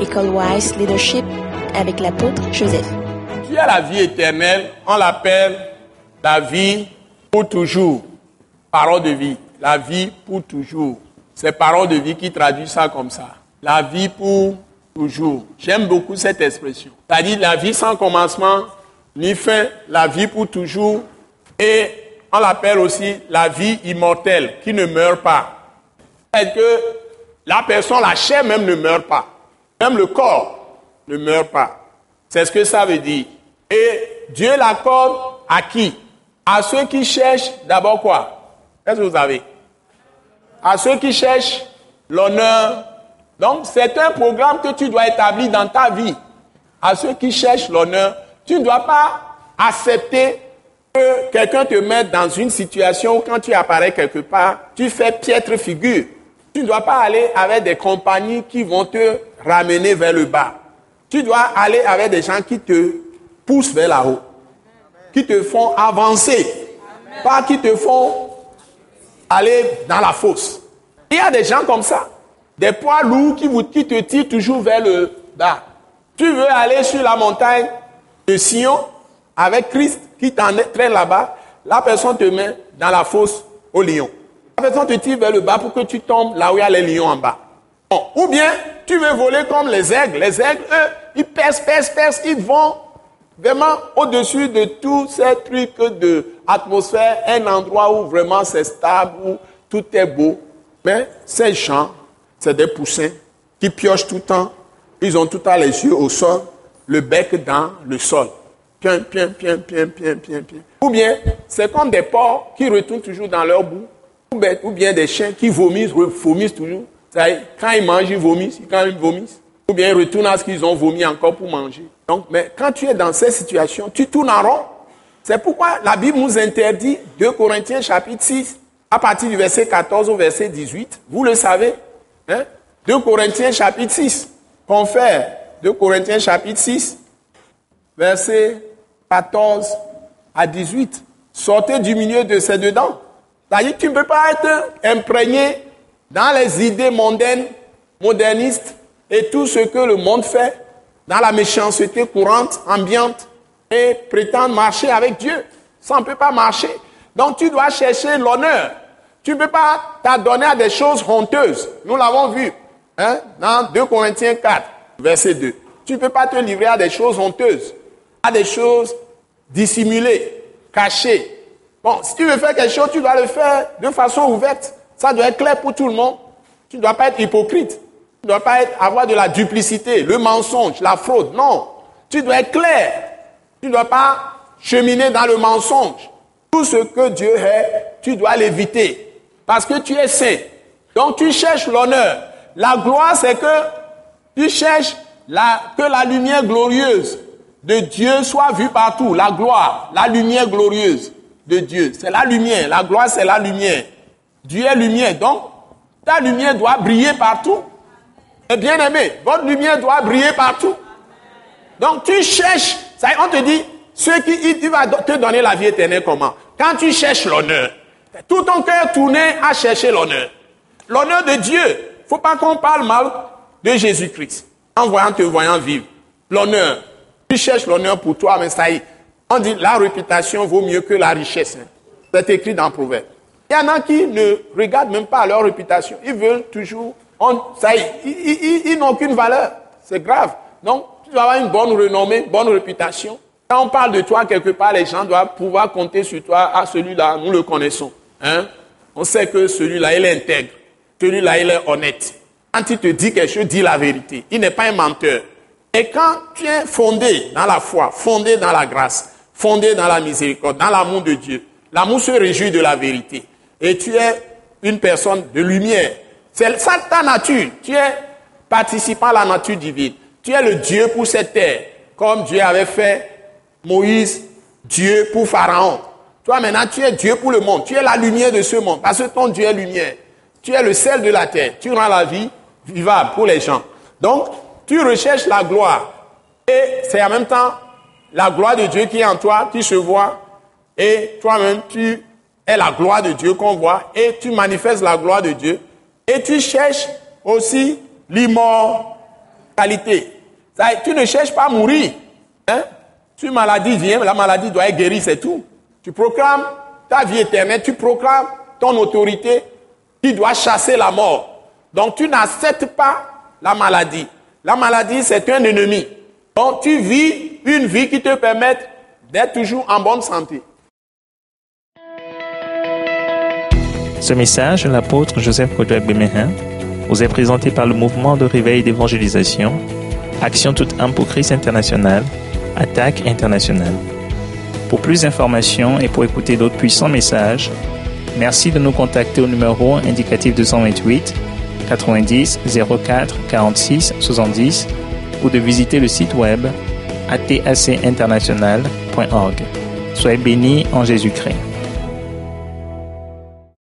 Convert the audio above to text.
École Wise Leadership avec l'apôtre Joseph. Qui a la vie éternelle, on l'appelle la vie pour toujours. Parole de vie. La vie pour toujours. C'est parole de vie qui traduit ça comme ça. La vie pour toujours. J'aime beaucoup cette expression. C'est-à-dire la vie sans commencement ni fin, la vie pour toujours. Et on l'appelle aussi la vie immortelle qui ne meurt pas. C'est que la personne, la chair même ne meurt pas. Même le corps ne meurt pas. C'est ce que ça veut dire. Et Dieu l'accorde à qui? À ceux qui cherchent d'abord quoi? Qu'est-ce que vous avez? À ceux qui cherchent l'honneur. Donc c'est un programme que tu dois établir dans ta vie. À ceux qui cherchent l'honneur, tu ne dois pas accepter que quelqu'un te mette dans une situation où quand tu apparais quelque part, tu fais piètre figure. Tu ne dois pas aller avec des compagnies qui vont te ramener vers le bas. Tu dois aller avec des gens qui te poussent vers la haut, qui te font avancer, pas qui te font aller dans la fosse. Il y a des gens comme ça, des poids lourds qui, vous, qui te tirent toujours vers le bas. Tu veux aller sur la montagne de Sion avec Christ qui t'entraîne là-bas, la personne te met dans la fosse au lion. La personne te tire vers le bas pour que tu tombes là où il y a les lions en bas. Ou bien, tu veux voler comme les aigles. Les aigles, eux, ils percent, percent, percent, ils vont vraiment au-dessus de tous ces trucs de atmosphère, un endroit où vraiment c'est stable, où tout est beau. Mais ces gens, c'est des poussins qui piochent tout le temps. Ils ont tout temps les yeux au sol, le bec dans le sol. Pien, pien, pien, pien, pien, pien, pien. Ou bien, c'est comme des porcs qui retournent toujours dans leur bout. Ou bien des chiens qui vomissent, vomissent toujours. Quand ils mangent, ils vomissent. Quand ils vomissent, ou bien ils retournent à ce qu'ils ont vomi encore pour manger. Donc, mais quand tu es dans cette situation, tu tournes en rond. C'est pourquoi la Bible nous interdit, 2 Corinthiens chapitre 6, à partir du verset 14 au verset 18. Vous le savez. Hein? 2 Corinthiens chapitre 6. Confère. 2 Corinthiens chapitre 6, verset 14 à 18. Sortez du milieu de ces dedans. C'est-à-dire tu ne peux pas être imprégné dans les idées mondaines, modernistes et tout ce que le monde fait, dans la méchanceté courante, ambiante, et prétendre marcher avec Dieu. Ça ne peut pas marcher. Donc tu dois chercher l'honneur. Tu ne peux pas t'adonner à des choses honteuses. Nous l'avons vu hein, dans 2 Corinthiens 4, verset 2. Tu ne peux pas te livrer à des choses honteuses, à des choses dissimulées, cachées. Bon, si tu veux faire quelque chose, tu dois le faire de façon ouverte. Ça doit être clair pour tout le monde. Tu ne dois pas être hypocrite. Tu ne dois pas avoir de la duplicité, le mensonge, la fraude. Non. Tu dois être clair. Tu ne dois pas cheminer dans le mensonge. Tout ce que Dieu est, tu dois l'éviter. Parce que tu es saint. Donc tu cherches l'honneur. La gloire, c'est que tu cherches que la lumière glorieuse de Dieu soit vue partout. La gloire, la lumière glorieuse de Dieu. C'est la lumière. La gloire, c'est la lumière. Dieu est lumière. Donc, ta lumière doit briller partout. Et bien aimé, votre lumière doit briller partout. Donc, tu cherches. On te dit, ce qui il va te donner la vie éternelle comment? Quand tu cherches l'honneur, tout ton cœur tourné à chercher l'honneur. L'honneur de Dieu. faut pas qu'on parle mal de Jésus-Christ en voyant te voyant vivre. L'honneur. Tu cherches l'honneur pour toi, mais ça y est. On dit la réputation vaut mieux que la richesse. C'est écrit dans le Proverbe. Il y en a qui ne regardent même pas leur réputation. Ils veulent toujours. ça y est, ils, n'ont aucune valeur. C'est grave. Donc, tu dois avoir une bonne renommée, bonne réputation. Quand on parle de toi quelque part, les gens doivent pouvoir compter sur toi. Ah, celui-là, nous le connaissons. Hein? On sait que celui-là, il est intègre. Celui-là, il est honnête. Quand il te dit quelque chose, dis la vérité. Il n'est pas un menteur. Et quand tu es fondé dans la foi, fondé dans la grâce, fondé dans la miséricorde, dans l'amour de Dieu, l'amour se réjouit de la vérité et tu es une personne de lumière. C'est ça ta nature. Tu es participant à la nature divine. Tu es le Dieu pour cette terre, comme Dieu avait fait Moïse, Dieu pour Pharaon. Toi maintenant, tu es Dieu pour le monde. Tu es la lumière de ce monde, parce que ton Dieu est lumière. Tu es le sel de la terre. Tu rends la vie vivable pour les gens. Donc, tu recherches la gloire. Et c'est en même temps la gloire de Dieu qui est en toi, qui se voit. Et toi-même, tu est la gloire de Dieu qu'on voit et tu manifestes la gloire de Dieu et tu cherches aussi qualité. tu ne cherches pas à mourir. Hein? Une maladie vient, la maladie doit être guérie, c'est tout. Tu proclames ta vie éternelle, tu proclames ton autorité qui doit chasser la mort. Donc tu n'acceptes pas la maladie. La maladie, c'est un ennemi. Donc tu vis une vie qui te permette d'être toujours en bonne santé. Ce message de l'apôtre Joseph Kodouak Bemehin vous est présenté par le mouvement de réveil d'évangélisation, Action toute âme pour Christ international, Attaque internationale. Pour plus d'informations et pour écouter d'autres puissants messages, merci de nous contacter au numéro indicatif 228 90 04 46 70 ou de visiter le site web atacinternational.org. Soyez bénis en Jésus-Christ.